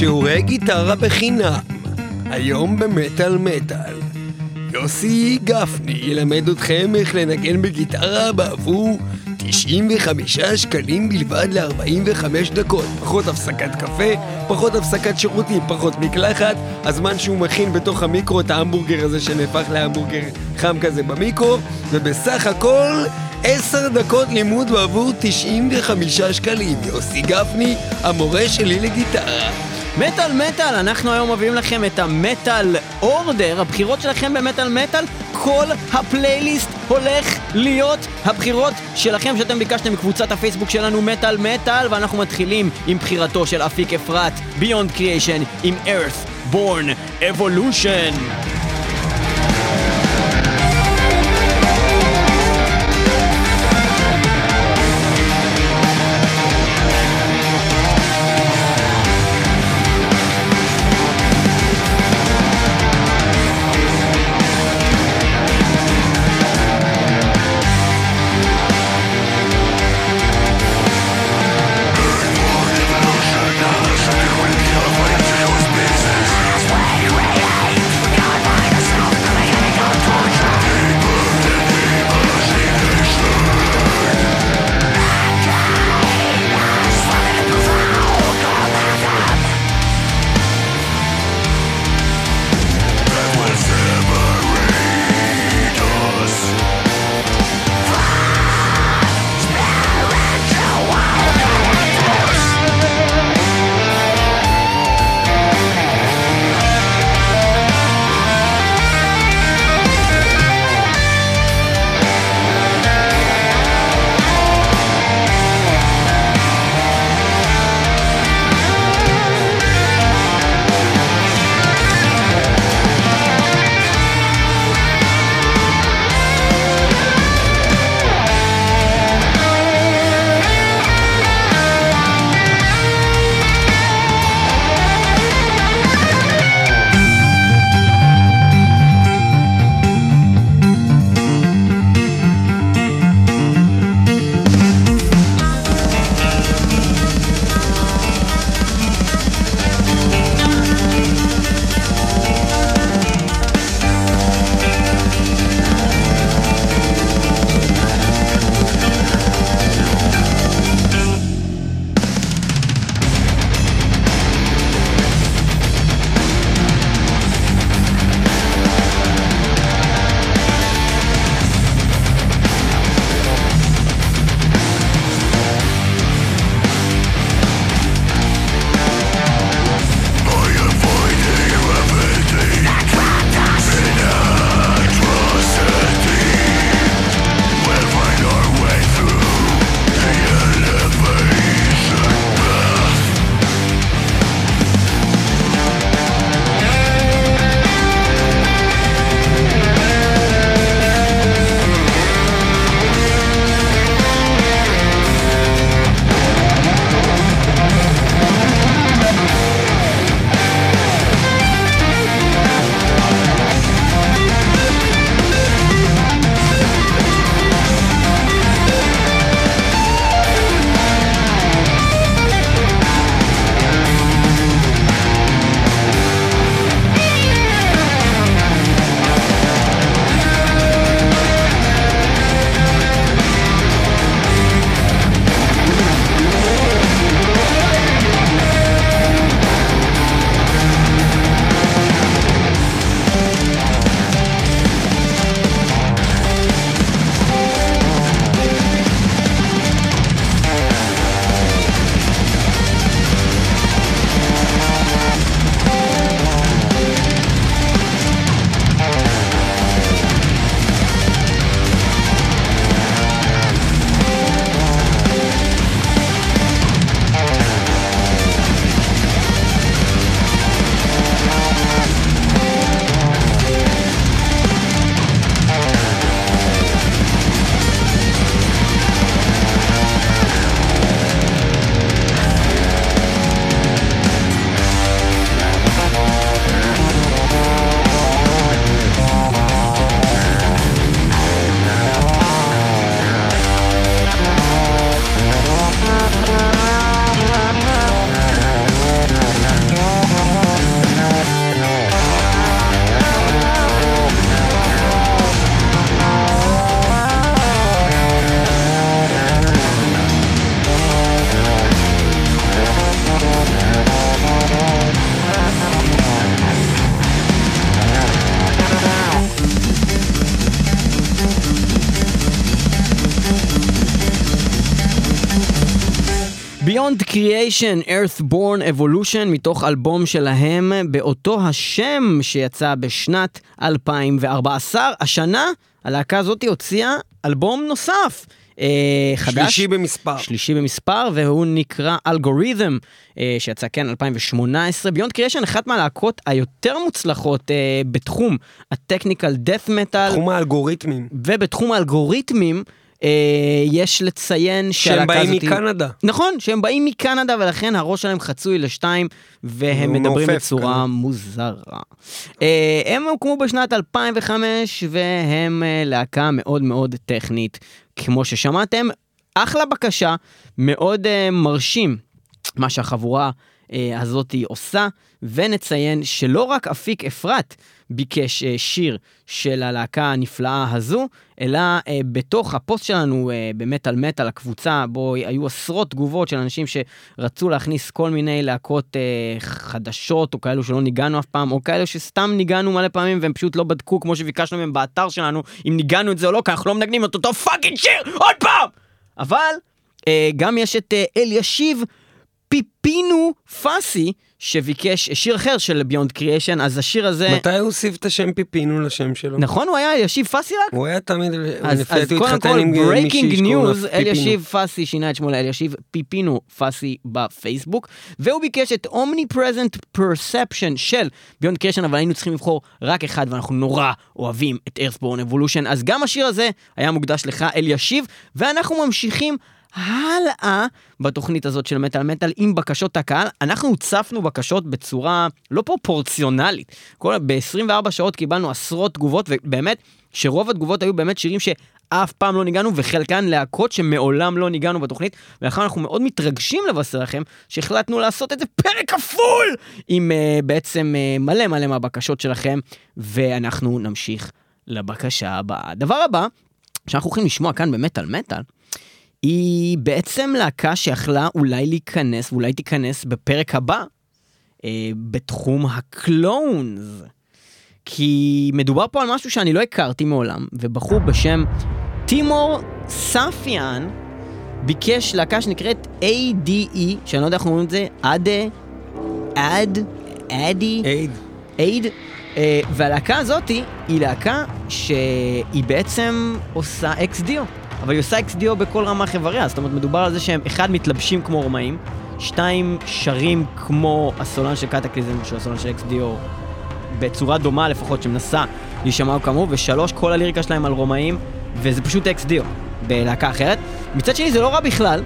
שיעורי גיטרה בחינם. היום במטאל מטאל. יוסי גפני ילמד אתכם איך לנגן בגיטרה בעבור 95 שקלים בלבד ל-45 דקות. פחות הפסקת קפה, פחות הפסקת שירותים, פחות מקלחת, הזמן שהוא מכין בתוך המיקרו את ההמבורגר הזה שנהפך להמבורגר חם כזה במיקרו, ובסך הכל 10 דקות לימוד בעבור 95 שקלים. יוסי גפני, המורה שלי לגיטרה. מטאל מטאל, אנחנו היום מביאים לכם את המטאל אורדר, הבחירות שלכם במטאל מטאל, כל הפלייליסט הולך להיות הבחירות שלכם שאתם ביקשתם מקבוצת הפייסבוק שלנו מטאל מטאל, ואנחנו מתחילים עם בחירתו של אפיק אפרת, ביונד קריאיישן, עם Earth Born Evolution. Creation, Earthborn Evolution, מתוך אלבום שלהם באותו השם שיצא בשנת 2014. השנה הלהקה הזאת הוציאה אלבום נוסף. אה, חדש. שלישי במספר. שלישי במספר, והוא נקרא אלגוריתם, אה, שיצא כן 2018. ביונד קריאשן, אחת מהלהקות היותר מוצלחות אה, בתחום הטכניקל דאט מטאל. תחום האלגוריתמים. ובתחום האלגוריתמים. אה, יש לציין שהם באים הזאת... מקנדה. נכון, שהם באים מקנדה ולכן הראש שלהם חצוי לשתיים והם מדברים בצורה כאן. מוזרה. אה, הם הוקמו בשנת 2005 והם אה, להקה מאוד מאוד טכנית, כמו ששמעתם. אחלה בקשה, מאוד מרשים מה שהחבורה הזאת עושה, ונציין שלא רק אפיק אפרת ביקש אה, שיר של הלהקה הנפלאה הזו, אלא אה, בתוך הפוסט שלנו אה, במטאל מטאל, הקבוצה, בו היו עשרות תגובות של אנשים שרצו להכניס כל מיני להקות חדשות, או כאלו שלא ניגנו אף פעם, או כאלו שסתם ניגנו מלא פעמים והם פשוט לא בדקו כמו שביקשנו מהם באתר שלנו, אם ניגנו את זה או לא, כי אנחנו לא מנגנים את אותו fucking שיר עוד פעם! אבל גם יש את אלישיב פיפינו פאסי, שביקש שיר אחר של Beyond Creation, אז השיר הזה... מתי הוא הוסיף את השם פיפינו לשם שלו? נכון, הוא היה אלישיב פאסי רק? הוא היה תמיד, אז, אז קודם כל, breaking news, אלישיב פאסי שינה את שמו לאלישיב פיפינו פאסי בפייסבוק, והוא ביקש את Omnipresent Perception של Beyond Creation, אבל היינו צריכים לבחור רק אחד, ואנחנו נורא אוהבים את Earthborn Evolution, אז גם השיר הזה היה מוקדש לך אלישיב, ואנחנו ממשיכים. הלאה בתוכנית הזאת של מטאל מטאל עם בקשות הקהל. אנחנו הוצפנו בקשות בצורה לא פרופורציונלית. ב-24 שעות קיבלנו עשרות תגובות, ובאמת, שרוב התגובות היו באמת שירים שאף פעם לא ניגענו, וחלקן להקות שמעולם לא ניגענו בתוכנית, ולכן אנחנו מאוד מתרגשים לבשר לכם שהחלטנו לעשות את זה פרק כפול עם uh, בעצם uh, מלא מלא מהבקשות שלכם, ואנחנו נמשיך לבקשה הבאה. הדבר הבא, שאנחנו הולכים לשמוע כאן במטאל מטאל, היא בעצם להקה שיכלה אולי להיכנס, ואולי תיכנס בפרק הבא, אה, בתחום הקלונס. כי מדובר פה על משהו שאני לא הכרתי מעולם, ובחור בשם טימור ספיאן ביקש להקה שנקראת ADE, שאני לא יודע איך אומרים את זה, אדה, אד, אדי, אייד, אייד, אה, והלהקה הזאתי היא להקה שהיא בעצם עושה Ex Deo. אבל היא עושה Ex Deo בכל רמ"ח איבריה, זאת אומרת, מדובר על זה שהם, אחד, מתלבשים כמו רומאים, שתיים, שרים כמו הסולן של Kataklysm, שהוא הסולן של Ex Deo, בצורה דומה לפחות, שמנסה להישמע כמוהו, ושלוש, כל הליריקה שלהם על רומאים, וזה פשוט Ex Deo, בלהקה אחרת. מצד שני, זה לא רע בכלל,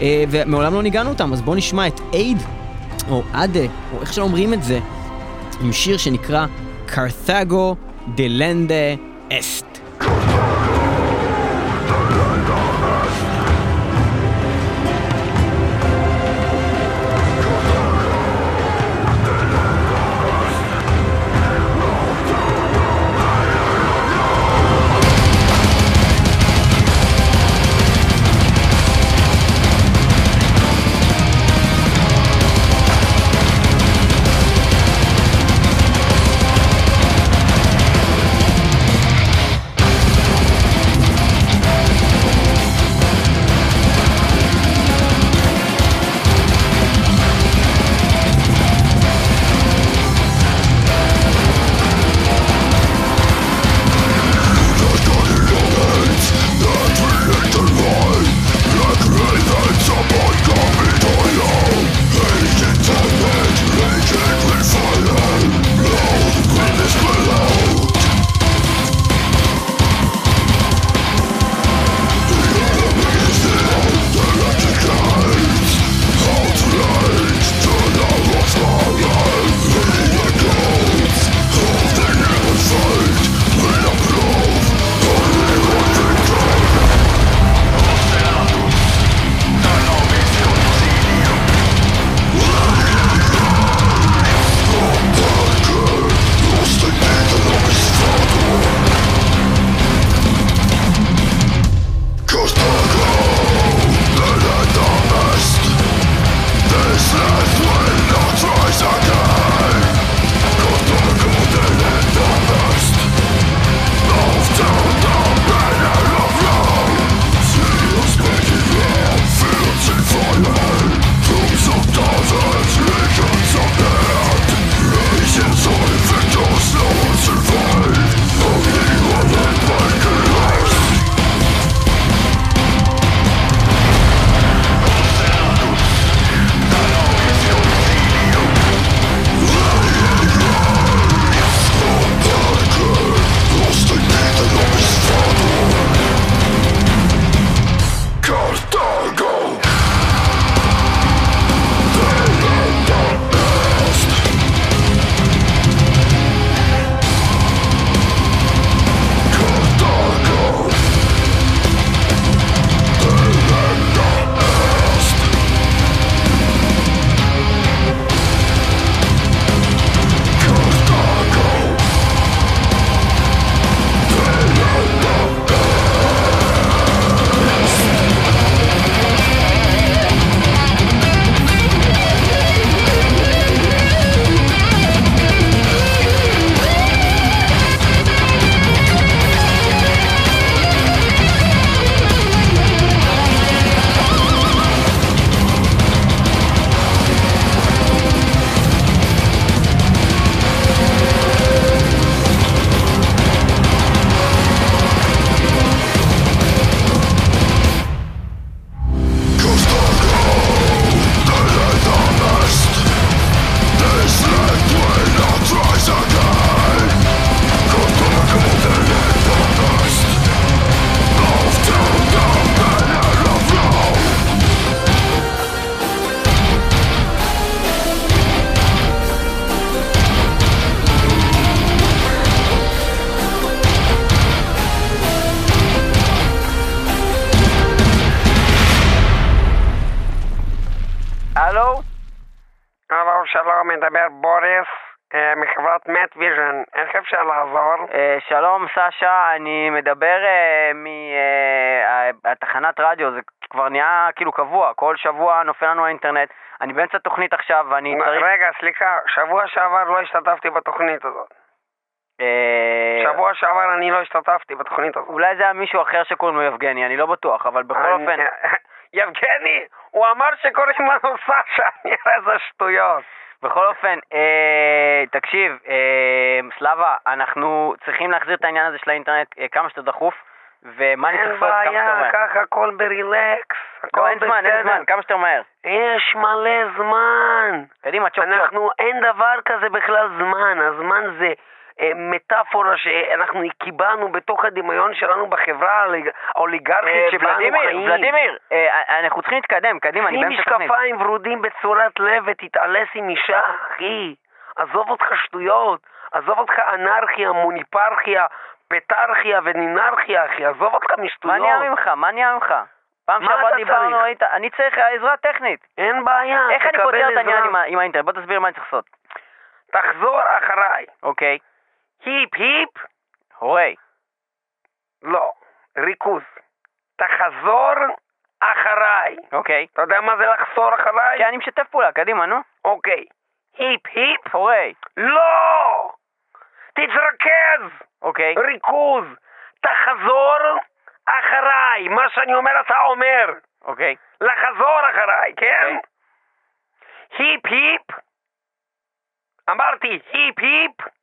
אה, ומעולם לא ניגנו אותם, אז בואו נשמע את Ade, או אדה, או איך שאומרים את זה, עם שיר שנקרא קרתגו דלנדה אסט. שלום, שלום, סשה, אני מדבר אה, מהתחנת רדיו, זה כבר נהיה כאילו קבוע, כל שבוע נופל לנו האינטרנט. אני באמצע תוכנית עכשיו, ואני צריך... רגע, סליחה, שבוע שעבר לא השתתפתי בתוכנית הזאת. אה, שבוע שעבר אני לא השתתפתי בתוכנית הזאת. אולי זה היה מישהו אחר שקוראים לו יבגני, אני לא בטוח, אבל בכל אופן... יבגני, הוא אמר שקוראים לנו סשה, נראה איזה שטויות. בכל אופן, אה, תקשיב, אה, סלאבה, אנחנו צריכים להחזיר את העניין הזה של האינטרנט אה, כמה שיותר דחוף, ומה אני צריך אין לעשות כמה שיותר בעיה, מהר. קח הכל ברילקס. הכל לא, אין זמן, אין בסדר. זמן, כמה שיותר מהר. יש מלא זמן. קדימה, צ'ופ צ'ופ. אנחנו, אין דבר כזה בכלל זמן, הזמן זה מטאפורה שאנחנו קיבלנו בתוך הדמיון שלנו בחברה האוליג- אה, האוליגרכית שבה אנו ולדימיר, חיים. ולדימיר, אה, אנחנו צריכים להתקדם, קדימה, אני שים באמצע תוכנית. משקפיים ורודים בצורת לב ותתעלס עם אישה, אחי. עזוב אותך שטויות, עזוב אותך אנרכיה, מוניפרכיה, פטרכיה ונינרכיה, אחי, עזוב אותך מה משטויות. נהיה ממך? מה נהיה ממך? פעם מה שעברה דיברנו? היית... אני צריך עזרה טכנית. אין בעיה, איך אני תקבל פותר את העניין עזרה. עם עם האינטרנט? בוא תסביר מה אני צריך לעשות. תחזור אחריי. אוקיי. היפ היפ, הורי. לא, ריכוז. תחזור אחריי. אוקיי. אתה יודע מה זה לחזור אחריי? כן, אני משתף פעולה, קדימה, נו. אוקיי. היפ היפ, הורי. לא! תתרכז! אוקיי. ריכוז. תחזור אחריי. מה שאני אומר אתה אומר. אוקיי. לחזור אחריי, כן? אוקיי. היפ היפ. אמרתי היפ היפ.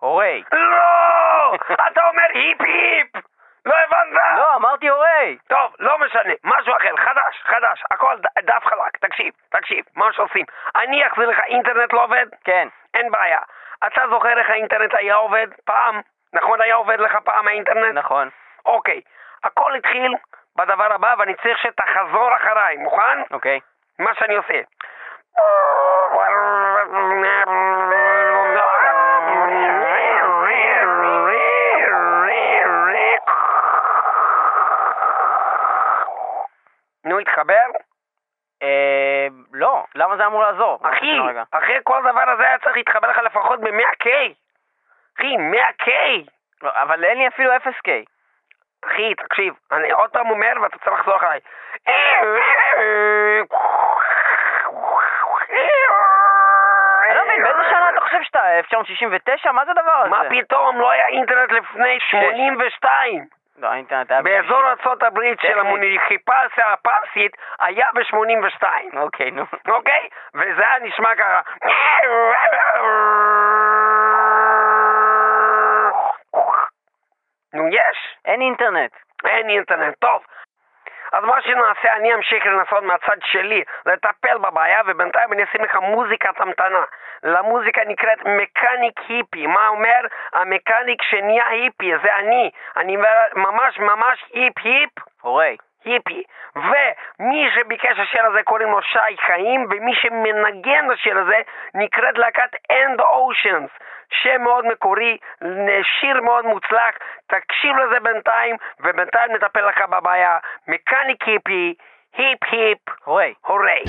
הורי. לא! אתה אומר היפ היפ! לא הבנת? לא, אמרתי הורי. טוב, לא משנה, משהו אחר, חדש, חדש, הכל דף חלק, תקשיב, תקשיב, מה שעושים. אני אחזיר לך, אינטרנט לא עובד? כן. אין בעיה. אתה זוכר איך האינטרנט היה עובד פעם? נכון, היה עובד לך פעם האינטרנט? נכון. אוקיי, הכל התחיל בדבר הבא ואני צריך שתחזור אחריי, מוכן? אוקיי. מה שאני עושה. נו, התחבר? אה... לא. למה זה אמור לעזור? אחי. אחרי כל דבר הזה היה צריך להתחבר לך לפחות ב-100K. אחי, 100K. לא, אבל אין לי אפילו 0K. אחי, תקשיב, אני עוד פעם אומר ואתה צריך לחזור אחריי. אני לא מבין, באיזה שנה אתה חושב שאתה? 1969? מה זה הדבר הזה? מה פתאום, לא היה אינטרנט לפני 82. לא, האינטרנט היה... באזור ארצות הברית של טכנית. המוניחיפציה הפרסית היה ב-82. אוקיי, נו. אוקיי? וזה היה נשמע ככה. נו, יש. אין אינטרנט. אין אינטרנט. טוב. אז מה שנעשה, אני אמשיך לנסות מהצד שלי לטפל בבעיה, ובינתיים אני אשים לך מוזיקת המתנה. למוזיקה נקראת מקניק היפי. מה אומר? המקניק שנהיה היפי, זה אני. אני ממש ממש היפ היפ. הורי. היפי. ומי שביקש השיר הזה קוראים לו שי חיים, ומי שמנגן בשיר הזה נקראת להקת End Oceans. שם מאוד מקורי, שיר מאוד מוצלח, תקשיב לזה בינתיים, ובינתיים נטפל לך בבעיה. מקניק היפי, היפ היפ, הורי. הורי.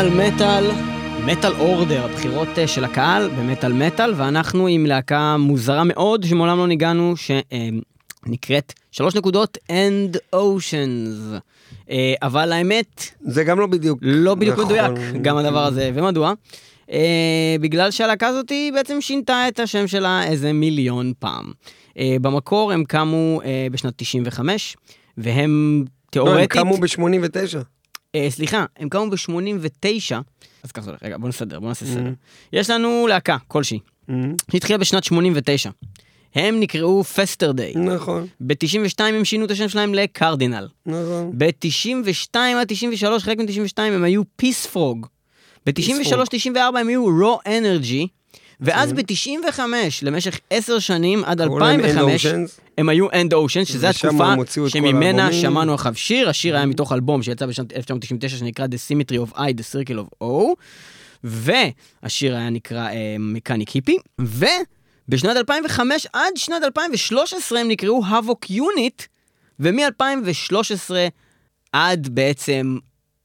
מטאל מטאל, מטאל אורדר, הבחירות אה, של הקהל במטאל מטאל, ואנחנו עם להקה מוזרה מאוד שמעולם לא ניגענו, שנקראת שלוש נקודות End Oceans. אה, אבל האמת, זה גם לא בדיוק. לא בדיוק נכון. מדויק, גם הדבר הזה, ומדוע? אה, בגלל שהלהקה הזאת היא בעצם שינתה את השם שלה איזה מיליון פעם. אה, במקור הם קמו אה, בשנת 95, והם לא, תיאורטית... הם קמו ב-89. אה, סליחה, הם קמו ב-89, אז ככה זה, רגע, בוא נסדר, בוא נעשה סדר. Mm-hmm. יש לנו להקה כלשהי, שהתחילה בשנת 89. הם נקראו Festerday. נכון, ב-92 הם שינו את השם שלהם ל Cardinal. נכון. ב-92 עד 93, חלק מ-92 הם היו פיס פרוג. ב-93-94 הם היו Raw Energy. ואז ב-95, למשך 10 שנים, עד 2005, קראו להם And Oceans. הם היו And Oceans, שזו התקופה שממנה. שמענו עכשיו שיר, השיר היה מתוך אלבום שיצא בשנת 1999 שנקרא The Symmetry of I, The Circle of O, והשיר היה נקרא Mechanic Hippie, ובשנת 2005 עד שנת 2013 הם נקראו Havoc Unit, ומ-2013 עד בעצם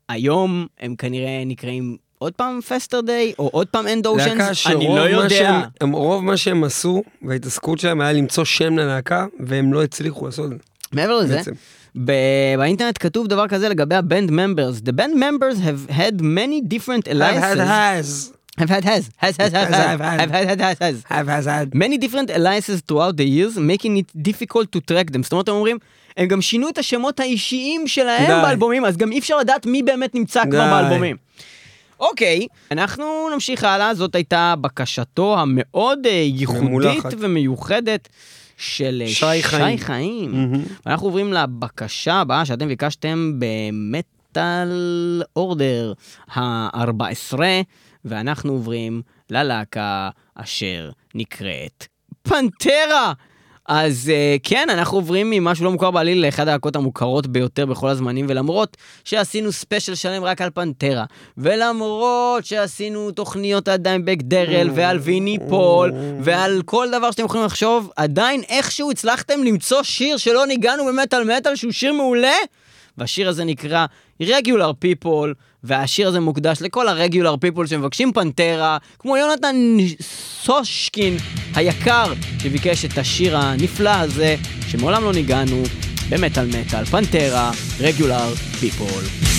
היום הם כנראה נקראים עוד פעם Festerday, או עוד פעם And Oceans, אני לא יודע. שהם, הם, רוב מה שהם עשו, וההתעסקות שלהם היה למצוא שם ללהקה, והם לא הצליחו לעשות את זה. מעבר לזה. ב- באינטרנט כתוב דבר כזה לגבי הבנד members. The band members have had many different have had alliances. has. have had has, has, has, has, had. have had, has, has. have has had. many different alliances throughout the years, making it difficult to track them. זאת אומרת, הם אומרים, הם גם שינו את השמות האישיים שלהם. באלבומים, אז גם אי אפשר לדעת מי באמת נמצא כבר. באלבומים. אוקיי, אנחנו נמשיך הלאה, זאת הייתה בקשתו המאוד אה, ייחודית ממולחת. ומיוחדת של אה, שי חיים. שי חיים. מהמם. ואנחנו עוברים לבקשה הבאה שאתם ביקשתם במטאל אורדר ה-14, ואנחנו עוברים ללהקה אשר נקראת פנטרה. אז uh, כן, אנחנו עוברים ממשהו לא מוכר בעליל לאחד הלהקות המוכרות ביותר בכל הזמנים, ולמרות שעשינו special שלם רק על פנטרה, ולמרות שעשינו תוכניות על דיימבאג דארל ועל ויני פול, ועל כל דבר שאתם יכולים לחשוב, עדיין איכשהו הצלחתם למצוא שיר שלא ניגנו במטאל מטאל שהוא שיר מעולה, והשיר הזה נקרא Regular People, והשיר הזה מוקדש לכל ה-Regular People שמבקשים פנטרה, כמו יונתן סושקין היקר, שביקש את השיר הנפלא הזה, שמעולם לא ניגענו, במטאל מטאל, פנטרה, Regular People.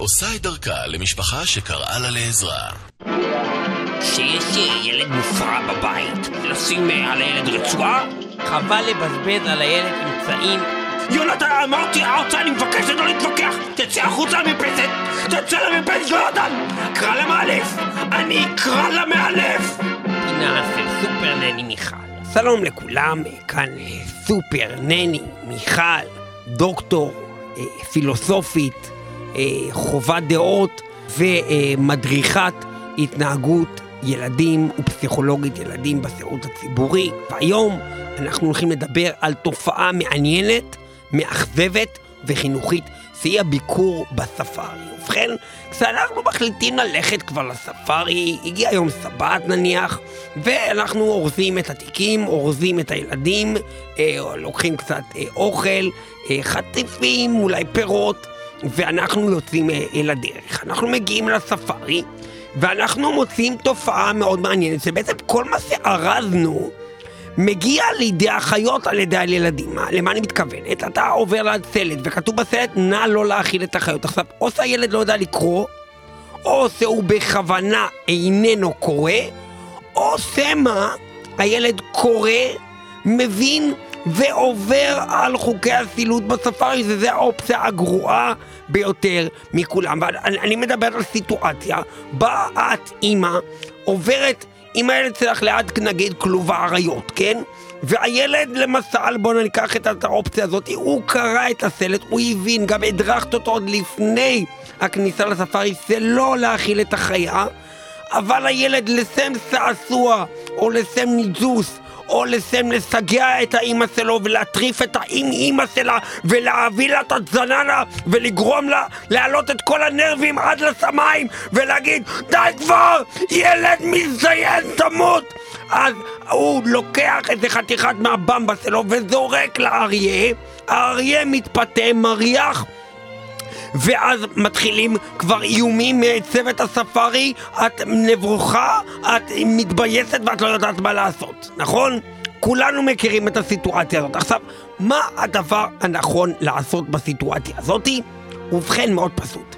עושה את דרכה למשפחה שקראה לה לעזרה. שיש ילד מופרע בבית, לשים על הילד רצועה? חבל לבזבז על הילד אמצעים. יונתן, אמרתי ארצה, אני מבקש לא להתווכח! תצא החוצה למרפסת! תצא למרפסת, יונתן! קרא למאלף! אני אקרא למאלף! פינה של סופר נני מיכל. שלום לכולם, כאן סופר נני מיכל, דוקטור, אה, פילוסופית, חובת דעות ומדריכת התנהגות ילדים ופסיכולוגית ילדים בשירות הציבורי. והיום אנחנו הולכים לדבר על תופעה מעניינת, מאכזבת וחינוכית, שהיא הביקור בספארי. ובכן, כשאנחנו מחליטים ללכת כבר לספארי, הגיע יום סבת נניח, ואנחנו אורזים את התיקים, אורזים את הילדים, אה, לוקחים קצת אה, אוכל, אה, חטיפים, אולי פירות, ואנחנו יוצאים אה, אל הדרך. אנחנו מגיעים לספארי, ואנחנו מוצאים תופעה מאוד מעניינת, שבעצם כל מה שארזנו מגיע לידי החיות על ידי הילדים. מה, למה אני מתכוונת? אתה עובר ליד סלט, וכתוב בסלט, נא לא להאכיל את החיות. עכשיו, או שהילד לא יודע לקרוא, או שהוא בכוונה איננו קורא, או שמא הילד קורא, מבין ועובר על חוקי הסילוט בספארי, וזו האופציה הגרועה ביותר מכולם. ואני מדבר על סיטואציה בה את, אימא, עוברת עם הילד שלך ליד נגיד כלוב האריות, כן? והילד למשל, בואו ניקח את האופציה הזאת, הוא קרא את הסלט, הוא הבין, גם הדרכת אותו עוד לפני הכניסה לספארי, זה לא להאכיל את החיה, אבל הילד לסם שעשוע, או לסם ניג'וס, או לסם לסגע את האימא שלו ולהטריף את האימא שלה ולהביא לה את הזננה ולגרום לה להעלות את כל הנרבים עד לשמיים ולהגיד די כבר! ילד מזיין תמות! אז הוא לוקח איזה חתיכת מהבמבה שלו וזורק לאריה האריה מתפתה, מריח ואז מתחילים כבר איומים מצוות הספארי, את נבוכה, את מתבייסת ואת לא יודעת מה לעשות, נכון? כולנו מכירים את הסיטואציה הזאת. עכשיו, מה הדבר הנכון לעשות בסיטואציה הזאתי? ובכן, מאוד פשוט.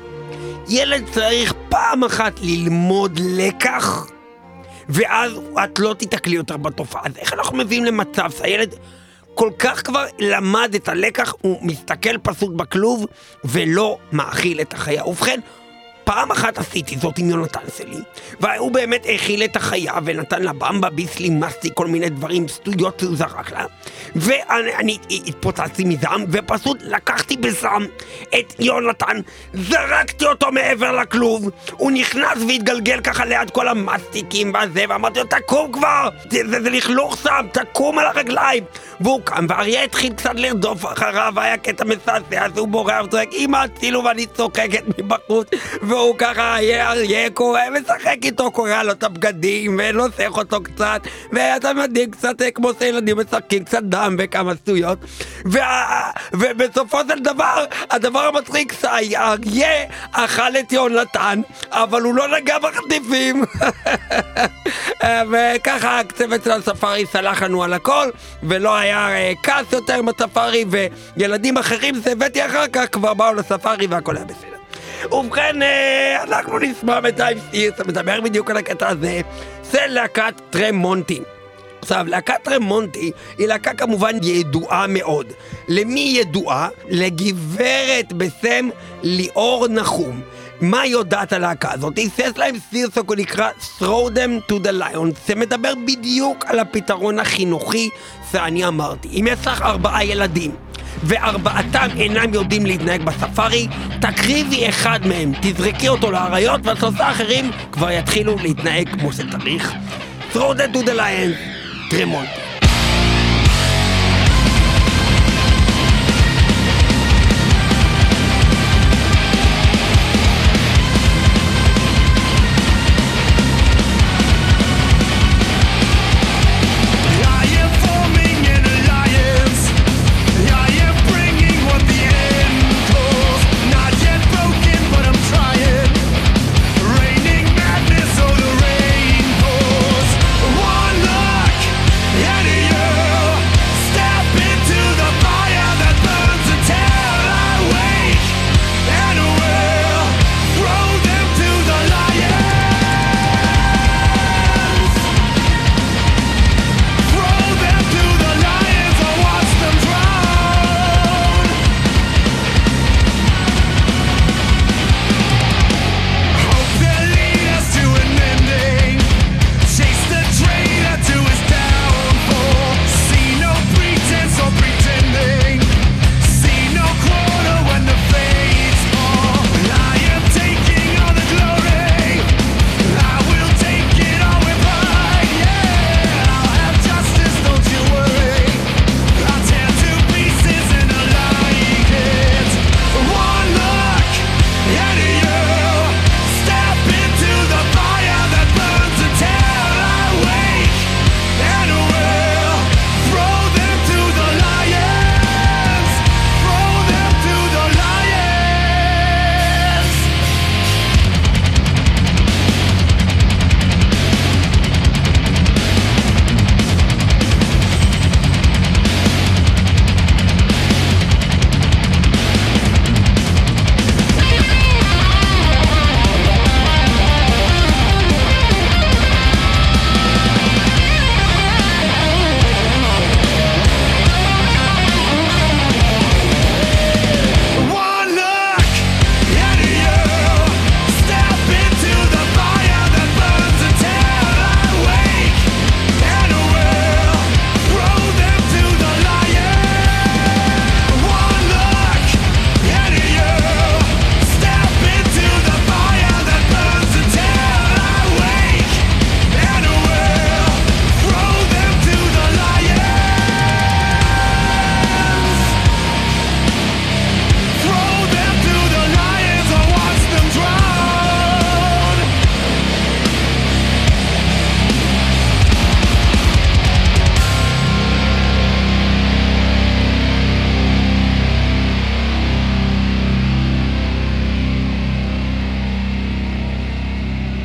ילד צריך פעם אחת ללמוד לקח, ואז את לא תיתקלי יותר בתופעה. אז איך אנחנו מביאים למצב שהילד כל כך כבר למד את הלקח, הוא מסתכל פשוט בכלוב ולא מאכיל את החיה. ובכן, פעם אחת עשיתי זאת עם יונתן שלי, והוא באמת האכיל את החיה ונתן לה במבה, ביסלי, מסטי, כל מיני דברים, שטויות שהוא זרק לה. ואני התפוצצתי מזעם, ופשוט לקחתי בזעם את יונתן, זרקתי אותו מעבר לכלוב, הוא נכנס והתגלגל ככה ליד כל המסטיקים והזה, ואמרתי לו, תקום כבר! זה, זה, זה לכלוך שם, תקום על הרגליים! והוא קם, והאריה התחיל קצת לרדוף אחריו, היה קטע מסעשע, אז הוא בורח וצועק, אמא הצילו ואני צוחקת מבחוץ, והוא ככה, אריה אריה קורא, משחק איתו, קורע לו את הבגדים, ונוסח אותו קצת, ואתה מדהים קצת כמו שילדים משחקים קצת דם וכמה שטויות, ובסופו של דבר, הדבר המצחיק שהאריה אכל את יונתן, אבל הוא לא נגע בחטיפים. וככה הצוות של הספארי סלח לנו על הכל, ולא היה אה, כעס יותר עם הספארי, וילדים אחרים שהבאתי אחר כך כבר באו לספארי והכל היה בסדר. ובכן, אה, אנחנו נשמע אתה מדבר בדיוק על הקטע הזה, זה להקת טרמונטי. עכשיו, להקת טרמונטי היא להקה כמובן ידועה מאוד. למי ידועה? לגברת בשם ליאור נחום. מה יודעת הלהקה הזאת? היא שיש להם סיר סוקו נקרא throw them to the lions זה מדבר בדיוק על הפתרון החינוכי שאני אמרתי. אם יש לך ארבעה ילדים וארבעתם אינם יודעים להתנהג בספארי, תקריבי אחד מהם, תזרקי אותו לאריות, והשלושה האחרים כבר יתחילו להתנהג כמו שצריך. throw them to the lions, טרמונטי.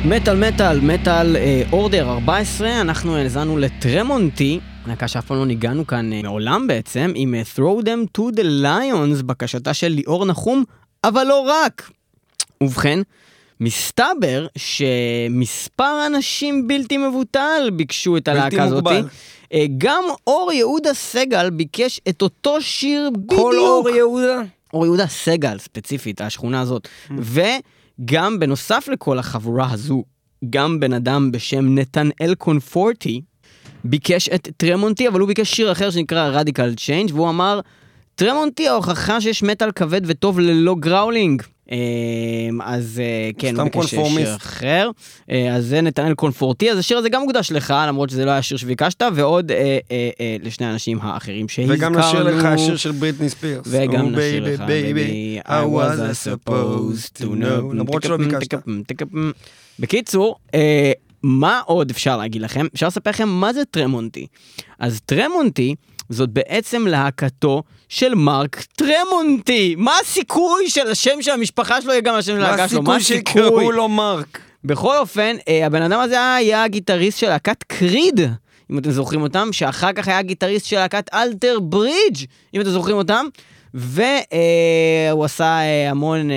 מטאל מטאל, מטאל אה, אורדר 14, אנחנו האזנו לטרמונטי, להקה שאף פעם לא ניגענו כאן אה, מעולם בעצם, עם אה, Throw them to the lions, בקשתה של ליאור נחום, אבל לא רק. ובכן, מסתבר שמספר אנשים בלתי מבוטל ביקשו את הלהקה הזאתי. מוגבל. אה, גם אור יהודה סגל ביקש את אותו שיר בדיוק. כל אור יהודה? אור יהודה סגל ספציפית, השכונה הזאת. וגם בנוסף לכל החבורה הזו, גם בן אדם בשם נתנאל קונפורטי ביקש את טרמונטי, אבל הוא ביקש שיר אחר שנקרא Radical Change והוא אמר, טרמונטי ההוכחה שיש מטאל כבד וטוב ללא growling. אמ, אז אה, כן, הוא ביקש. שיר אחר. אה, אז זה נתנאל קונפורטי, אז השיר הזה גם מוקדש לך, למרות שזה לא היה שיר שביקשת, ועוד אה, אה, אה, לשני האנשים האחרים שהזכרנו. וגם נשאיר לך השיר של בריטני ספירס. וגם נשאיר לך, Oh, baby, baby, I was supposed to know. למרות שלא ביקשת. בקיצור, אה, מה עוד אפשר להגיד לכם? אפשר לספר לכם מה זה טרמונטי. אז טרמונטי זאת בעצם להקתו של מרק טרמונטי. מה הסיכוי של השם של המשפחה שלו יהיה גם השם של מה ההקה שלו? הסיכוי שיקראו לו מרק? בכל אופן, אה, הבן אדם הזה היה הגיטריסט של להקת קריד, אם אתם זוכרים אותם, שאחר כך היה הגיטריסט של להקת אלתר ברידג', אם אתם זוכרים אותם. והוא עשה אה, המון, אה,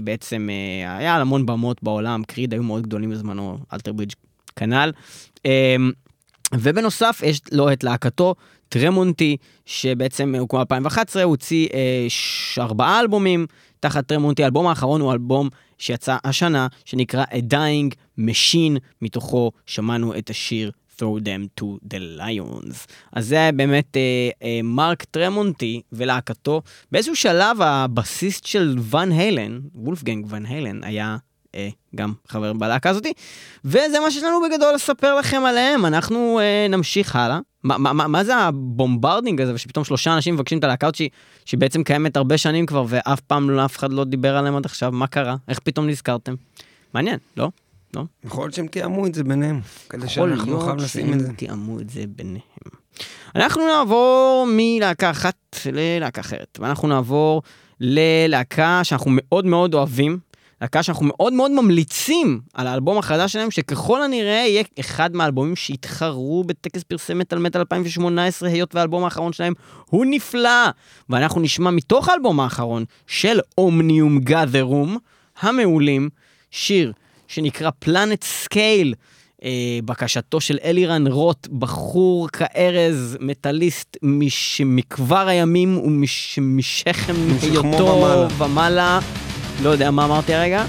בעצם, אה, היה על המון במות בעולם, קריד היו מאוד גדולים בזמנו, אלתר ברידג' כנ"ל. אה, ובנוסף, יש לו את להקתו טרמונטי, שבעצם הוקמה ב-2011, הוא הוציא אה, ש- ארבעה אלבומים תחת טרמונטי. האלבום האחרון הוא אלבום שיצא השנה, שנקרא A Dying Machine, מתוכו שמענו את השיר Throw them to the lions. אז זה באמת אה, אה, מרק טרמונטי ולהקתו. באיזשהו שלב הבסיסט של ואן היילן, וולפגנג ואן היילן, היה אה, גם חבר בלהקה הזאתי. וזה מה שיש לנו בגדול לספר לכם עליהם. אנחנו אה, נמשיך הלאה. מה, מה, מה, מה זה ה bombarding הזה, ושפתאום שלושה אנשים מבקשים את הלהקה שהיא, שהיא בעצם קיימת הרבה שנים כבר, ואף פעם לא, אף אחד לא דיבר עליהם עד עכשיו, מה קרה? איך פתאום נזכרתם? מעניין, לא? לא? יכול להיות שהם תיאמו את זה ביניהם, כדי שאנחנו נוכל לשים את זה. תיאמו את זה ביניהם. אנחנו נעבור מלהקה אחת ללהקה אחרת, ואנחנו נעבור ללהקה שאנחנו מאוד מאוד אוהבים, להקה שאנחנו מאוד מאוד ממליצים על האלבום החדש שלהם, שככל הנראה יהיה אחד מהאלבומים שיתחרו בטקס פרסי מטאל מטאל 2018, היות והאלבום האחרון שלהם הוא נפלא. ואנחנו נשמע מתוך האלבום האחרון של Omnium Gatherum, המעולים, שיר שנקרא Planet Scale. אה, בקשתו של אלירן רוט, בחור כארז, מטאליסט מש- מכבר הימים ומשכם היותו ומעלה. ומעלה. לא יודע מה אמרתי הרגע.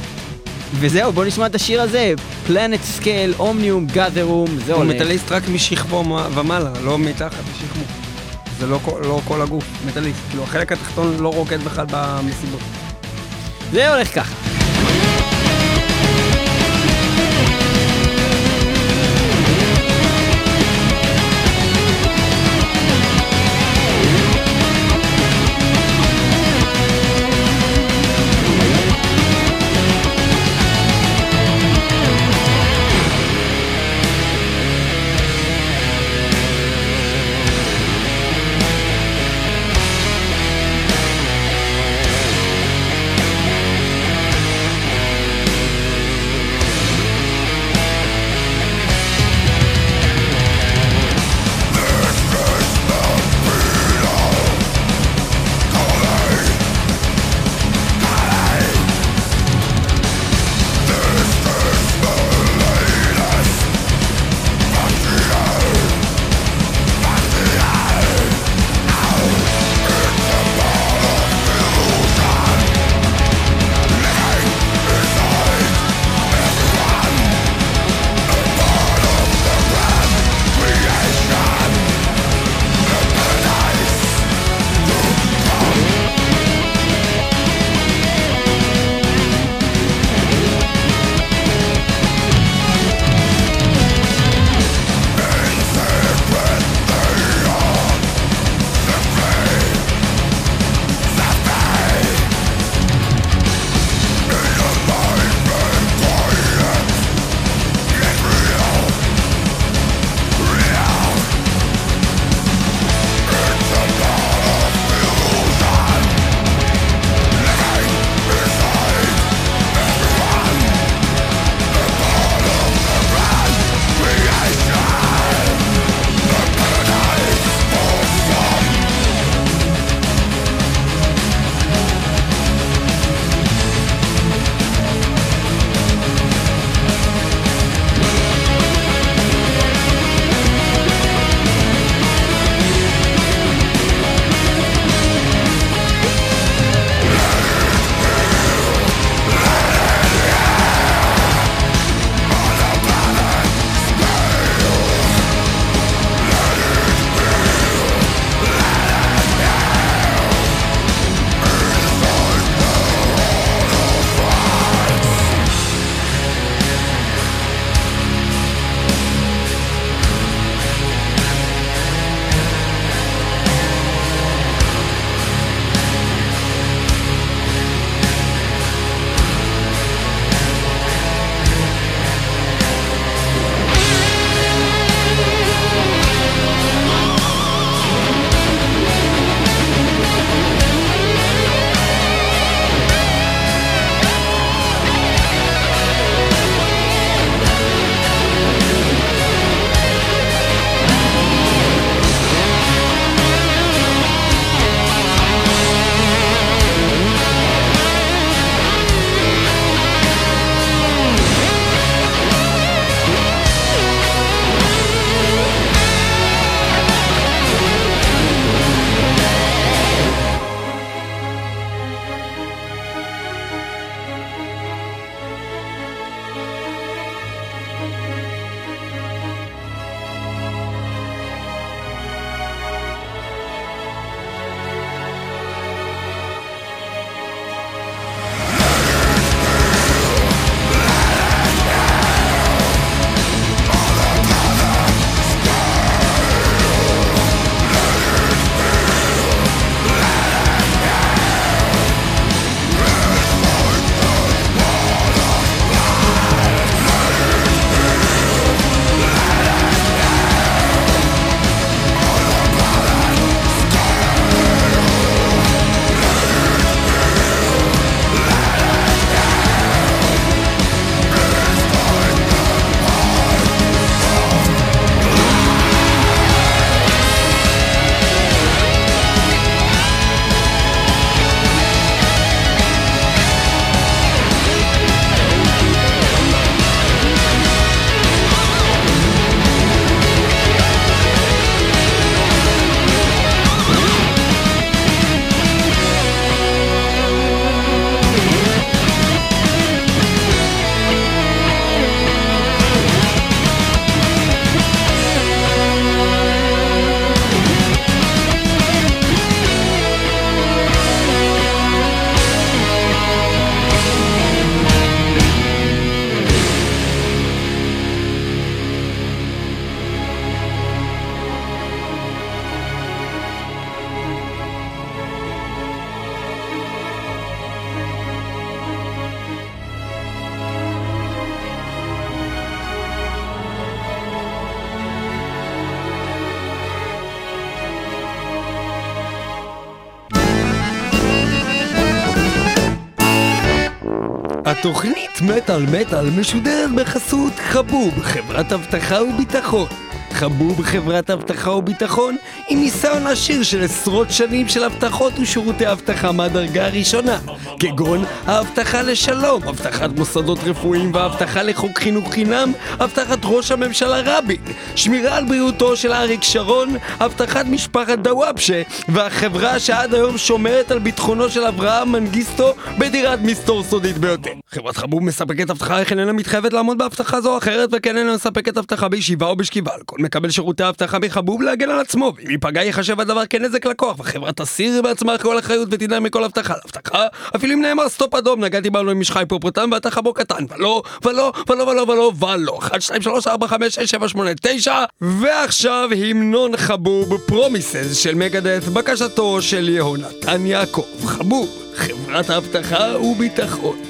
וזהו, בואו נשמע את השיר הזה, Planet Scale, Omnium Gatherum, זה הוא עולה. מטאליסט רק משכמו ומעלה, לא מתחת לשכמו. זה לא לא כל הגוף, מטאליסט. כאילו, החלק התחתון לא רוקד בכלל במסיבות. זה הולך ככה. התוכנית מטאל מטאל משודרת בחסות חבוב, חברת אבטחה וביטחון. חבוב חברת אבטחה וביטחון עם ניסיון עשיר של עשרות שנים של אבטחות ושירותי אבטחה מהדרגה הראשונה כגון האבטחה לשלום, אבטחת מוסדות רפואיים והאבטחה לחוק חינוך חינם, אבטחת ראש הממשלה רבין, שמירה על בריאותו של אריק שרון, אבטחת משפחת דוואבשה והחברה שעד היום שומרת על ביטחונו של אברהם מנגיסטו בדירת מסתור סודית ביותר. חברת חבוב מספקת אבטחה איך איננה מתחייבת לעמוד באבטחה זו או אחרת וכן איננה מספקת אבטחה בישיבה או בשכיבה על כל מקבל שירותי אבטחה מחבוב להגן על עצמו ואם ייפגע ייחשב הדבר כנזק לקוח והחברה תסיר בעצמה כל אחריות ותדע מכל אבטחה לאבטחה אפילו אם נאמר סטופ אדום נגעתי בנו עם משחי פופוטם ואתה חבו קטן ולא ולא ולא ולא ולא ולא. 1 2 3 4 5 6 7 8 9 ועכשיו המנון חבוב פרומיסס של מגדס בקשתו של יהונתן יעקב. חבוב חברת אבטחה וביטחון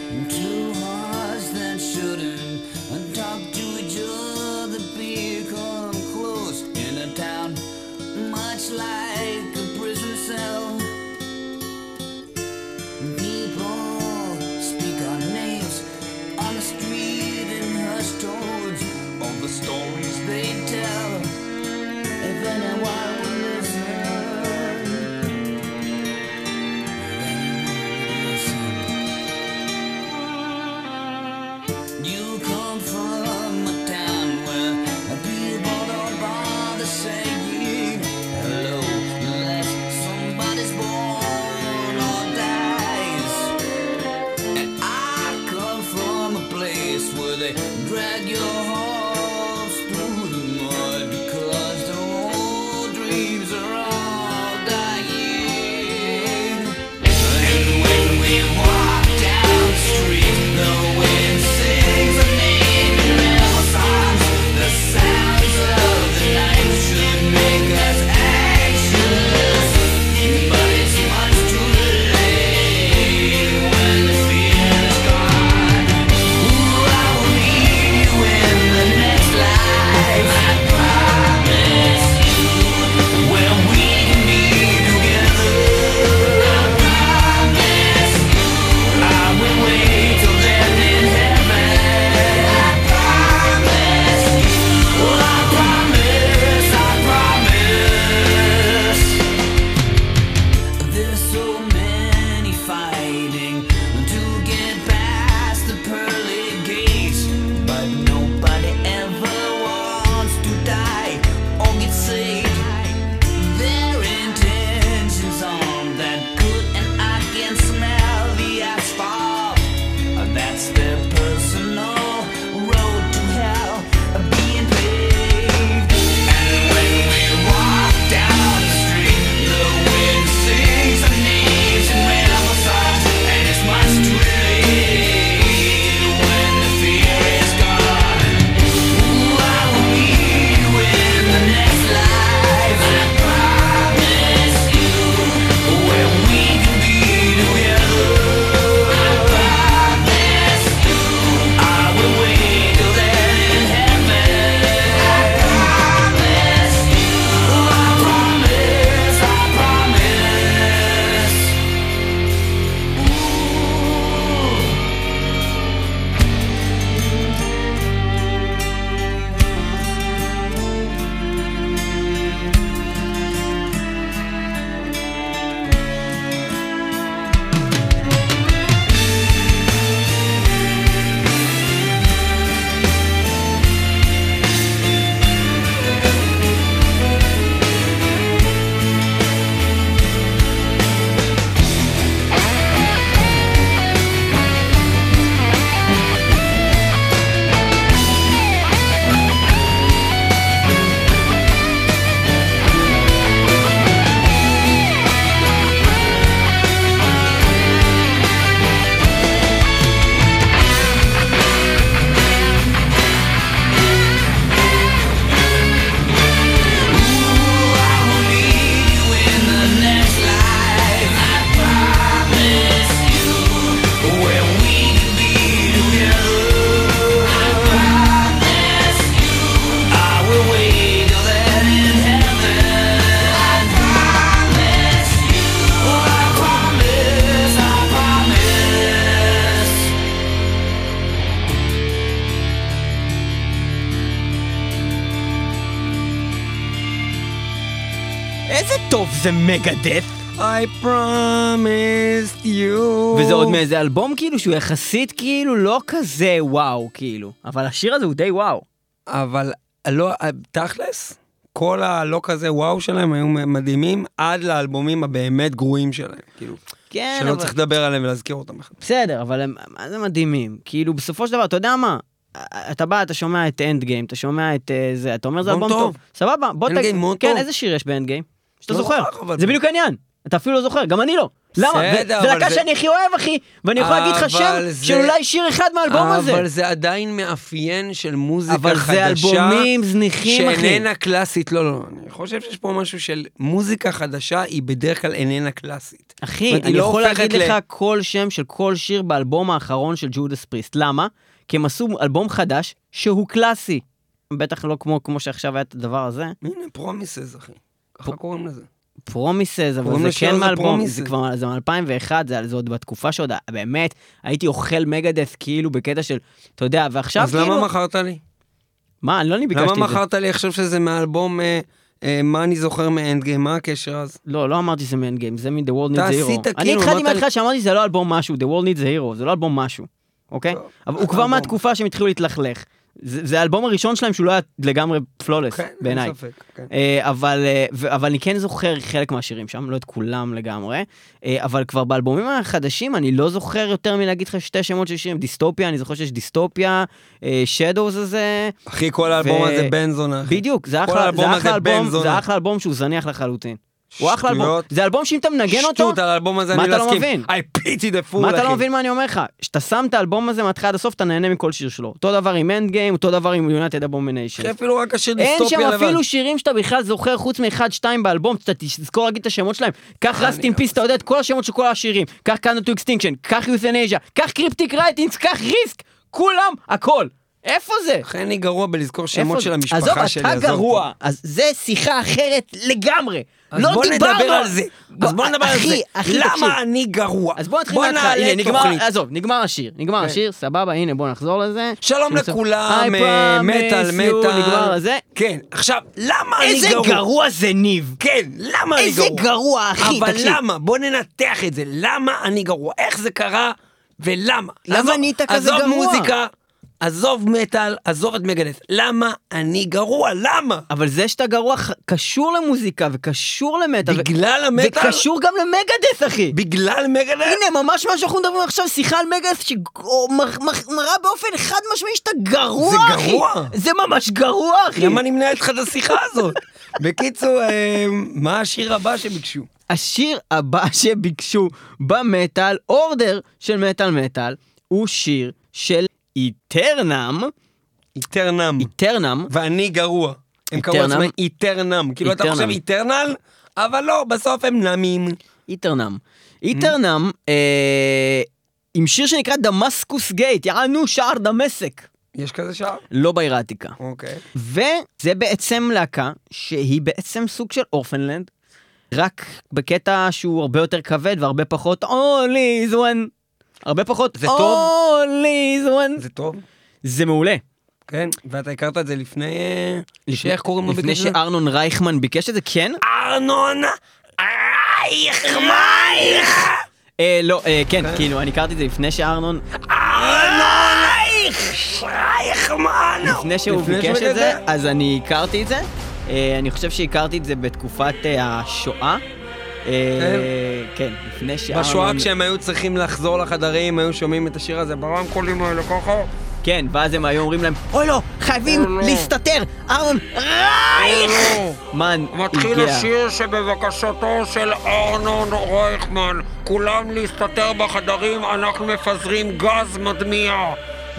זה Megadeth. I promised you. וזה עוד מאיזה אלבום כאילו שהוא יחסית כאילו לא כזה וואו כאילו. אבל השיר הזה הוא די וואו. אבל לא, תכלס, כל הלא כזה וואו שלהם היו מדהימים עד לאלבומים הבאמת גרועים שלהם. כאילו, כן, שלא אבל... צריך לדבר עליהם ולהזכיר אותם. בכלל. בסדר, אבל הם, מה זה מדהימים? כאילו, בסופו של דבר, אתה יודע מה? אתה בא, אתה שומע את Endgame, אתה שומע את אה, זה, אתה אומר זה אלבום טוב. טוב. סבבה, בוא תגיד, כן, טוב. איזה שיר יש ב Endgame? שאתה לא זוכר. אבל- זה בדיוק העניין. אתה אפילו לא זוכר, גם אני לא. למה? זה- אבל להקה שאני הכי אוהב, אחי, ואני יכול להגיד לך אבל שם של אולי שיר אחד מהאלבום הזה. אבל זה עדיין מאפיין של מוזיקה אבל חדשה. זה אלבומים זניחים, אחי. שאיננה קלאסית, לא, לא, אני חושב שיש פה משהו של מוזיקה חדשה, היא בדרך כלל איננה קלאסית. אחי, אני לא יכול להגיד לך כל שם של כל שיר באלבום האחרון של ג'ודס פריסט. למה? כי הם עשו אלבום חדש שהוא קלאסי. בטח לא כמו שעכשיו היה את הדבר הזה. הנה, Promises, אחי. ככה קוראים לזה. Promises, אבל זה כן מאלבום. זה כבר, זה מ-2001, זה, זה עוד בתקופה שעוד, באמת, הייתי אוכל Megadeth כאילו בקטע של, אתה יודע, ועכשיו אז כאילו... למה מכרת לי? מה, אני לא אני ביקשתי למה את זה. מכרת לי עכשיו שזה מהאלבום אה, אה, מה אני זוכר מ Endgame? מה הקשר אז? לא, לא אמרתי שזה מ Endgame, זה מ-The World Needs a Hero. אני כאילו, התחלתי מההתחלה שאמרתי שזה לא אלבום משהו, The World Needs a Hero, זה לא אלבום משהו, אוקיי? אבל הוא כבר. מהתקופה שהם התחילו להתלכלך. זה זה האלבום הראשון שלהם שהוא לא היה לגמרי פלולס, כן, בעיניי. אין ספק. כן. אה, אבל, אה, אבל אני כן זוכר חלק מהשירים שם, לא את כולם לגמרי, אה, אבל כבר באלבומים החדשים אני לא זוכר יותר מלהגיד לך שתי שמות של שירים, דיסטופיה, אני זוכר שיש דיסטופיה, שדוז הזה, אחי, כל האלבום ו- הזה בן זונה. בדיוק, זה אחלה, אלבום. זה אחלה אלבום שהוא זניח לחלוטין. הוא אחלה אלבום. זה אלבום שאם אתה מנגן אותו, שטות, על האלבום הזה מה אני אתה לא אסכים. מבין? I pity the fool, מה אתה לא. מבין מה אני אומר לך? כשאתה שם את האלבום הזה מההתחלה עד הסוף, אתה נהנה מכל שיר שלו. אותו דבר עם אנד גיים, אותו דבר עם יונטד אבומיניישן. אחי, אפילו רק השיר אין שם דיסטופיה לבד. אפילו שירים שאתה בכלל זוכר חוץ מאחד, שתיים באלבום, שאתה תזכור להגיד את השמות שלהם. קח Rust in Peace, אתה יודע את כל השמות של כל השירים. קח Countdown to Extinction, קח Youthanasia, קח Cryptic Writings, קח Risk, כולם, הכל. איפה זה? אחי, אני גרוע בלזכור שמות של? המשפחה שלי, עזוב, אתה גרוע. אז זה שיחה אחרת לגמרי. לא דיברנו על זה. אז בוא נדבר על זה. אחי. למה אני גרוע? אז בוא נתחיל מההתחלה, הנה נגמר. עזוב, נגמר השיר, נגמר כן. השיר, סבבה, הנה בוא נחזור לזה. שלום. לכולם, אה, מטאל, מטאל. נגמר זה. כן, עכשיו, למה אני איזה גרוע? גרוע זה ניב. כן, למה אני איזה גרוע? גרוע, אחי, אבל תקשיב. למה? בוא ננתח את זה. למה אני גרוע? איך זה קרה ולמה? למה עזוב- נהיית כזה עזוב גרוע? מוזיקה, עזוב מטאל, עזוב את מגדס. למה אני גרוע? למה? אבל זה שאתה גרוע ח- קשור למוזיקה וקשור למטאל. ו- בגלל המטאל? וקשור גם למגדס, אחי. בגלל מגדס? הנה, ממש מה שאנחנו מדברים עכשיו, שיחה על מגדס שמראה באופן חד משמעי שאתה גרוע, זה אחי. גרוע. זה ממש גרוע, אחי. למה אני מנהל איתך את השיחה הזאת? בקיצור, אה, מה השיר הבא שביקשו? השיר הבא שביקשו במטאל, order של מטאל מטאל, הוא שיר של Aeternam, Aeternam. Aeternam, ואני גרוע. הם קראו? לעצמם Aeternam. כאילו אתה. חושב eternal, אבל לא, בסוף הם נמים. Aeternam. Aeternam, אה, עם שיר שנקרא Damascus Gate, יענו שער דמשק. יש כזה שער? לא בעיר העתיקה. אוקיי. וזה בעצם להקה שהיא בעצם סוג של Orphaned Land, רק בקטע שהוא הרבה יותר כבד והרבה פחות all is one. הרבה פחות זה טוב? all is one. זה טוב. זה מעולה. כן, ואתה הכרת את זה לפני... אה, שאיך קוראים לו לפני? שארנון רייכמן ביקש את זה, כן? ארנון רייכמן! אה, לא, אה, כן, כאילו, אני הכרתי את זה לפני שארנון, ארנון רייכמן! לפני שהוא לפני ביקש את זה? אז אני הכרתי את זה. אני חושב שהכרתי את זה בתקופת אה, השואה. אה, כן, לפני שארנון... בשואה כשהם היו צריכים לחזור לחדרים, היו שומעים את השיר הזה ברמקולים האלה ככה. כן, ואז הם היו אומרים להם, אוי לא, חייבים לא. להסתתר, אהרון רייך! מן מתחיל הגיע. השיר שבבקשתו של ארנון רייכמן, כולם להסתתר בחדרים, אנחנו מפזרים גז מדמיע.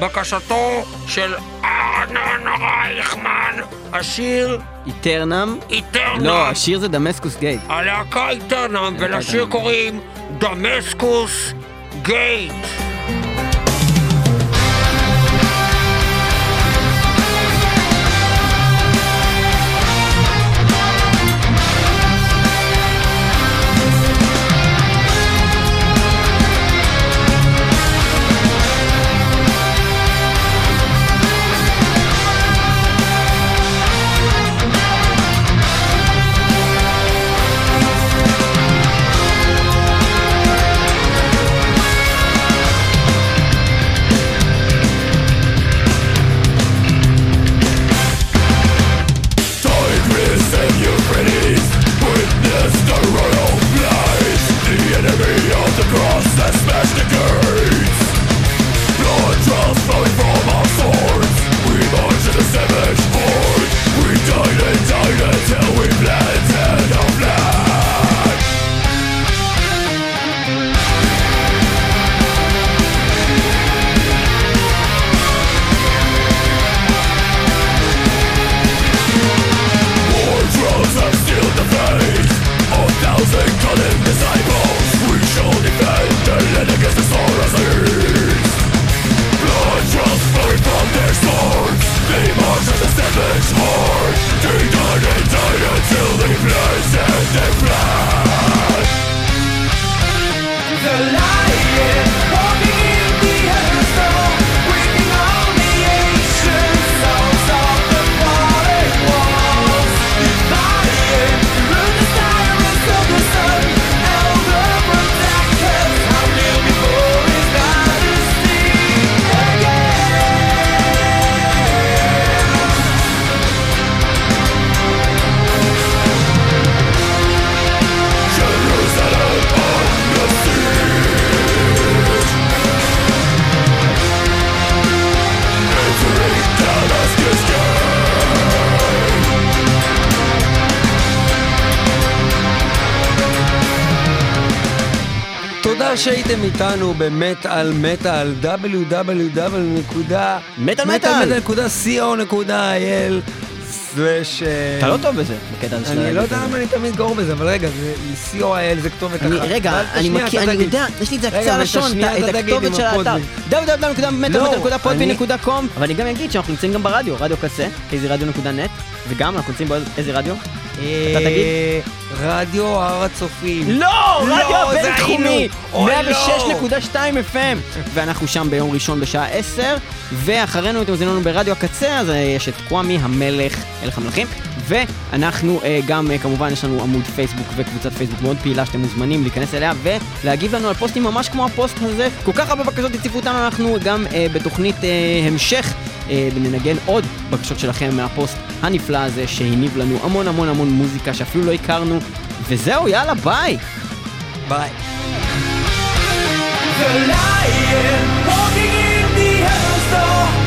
בקשתו של ארנון רייכמן, השיר איטרנם? איטרנם. לא, השיר זה דמסקוס גייט. הלהקה איטרנם, ולשיר איטרנם. קוראים דמסקוס גייט. תודה שהייתם איתנו במטאל מטאל www.מטאל.co.il סלאש... אתה לא טוב בזה, בקטע הזה אני לא יודע למה אני תמיד גרוע בזה, אבל רגע, זה co.il זה כתובת אחת. רגע, אני מכיר, אני. יודע, יש לי את זה רגע, קצה ואת הלשון, את הכתובת של האתר. www.מטאל.podbean.com אבל אני גם אגיד שאנחנו נמצאים גם ברדיו, רדיו קצה, איזירדיו.נט, וגם אנחנו נמצאים באיזה רדיו? אתה תגיד? רדיו הר הצופים. לא! לא, רדיו הבינתחומי! היינו. אוי, לא. 106.2 FM ואנחנו שם ביום ראשון בשעה 10 ואחרינו אתם מזמינים לנו ברדיו הקצה אז אה, יש את קוואמי המלך הלך המלכים ואנחנו אה, גם אה, כמובן יש לנו עמוד פייסבוק וקבוצת פייסבוק מאוד פעילה שאתם מוזמנים להיכנס אליה ולהגיב לנו על פוסטים ממש כמו הפוסט הזה כל כך הרבה בקשות הציפו אותנו אנחנו גם בתוכנית המשך וננגן עוד בקשות שלכם מהפוסט הנפלא הזה שהניב לנו המון המון המון מוזיקה שאפילו לא הכרנו וזהו, יאללה, ביי. ביי. The lion walking in the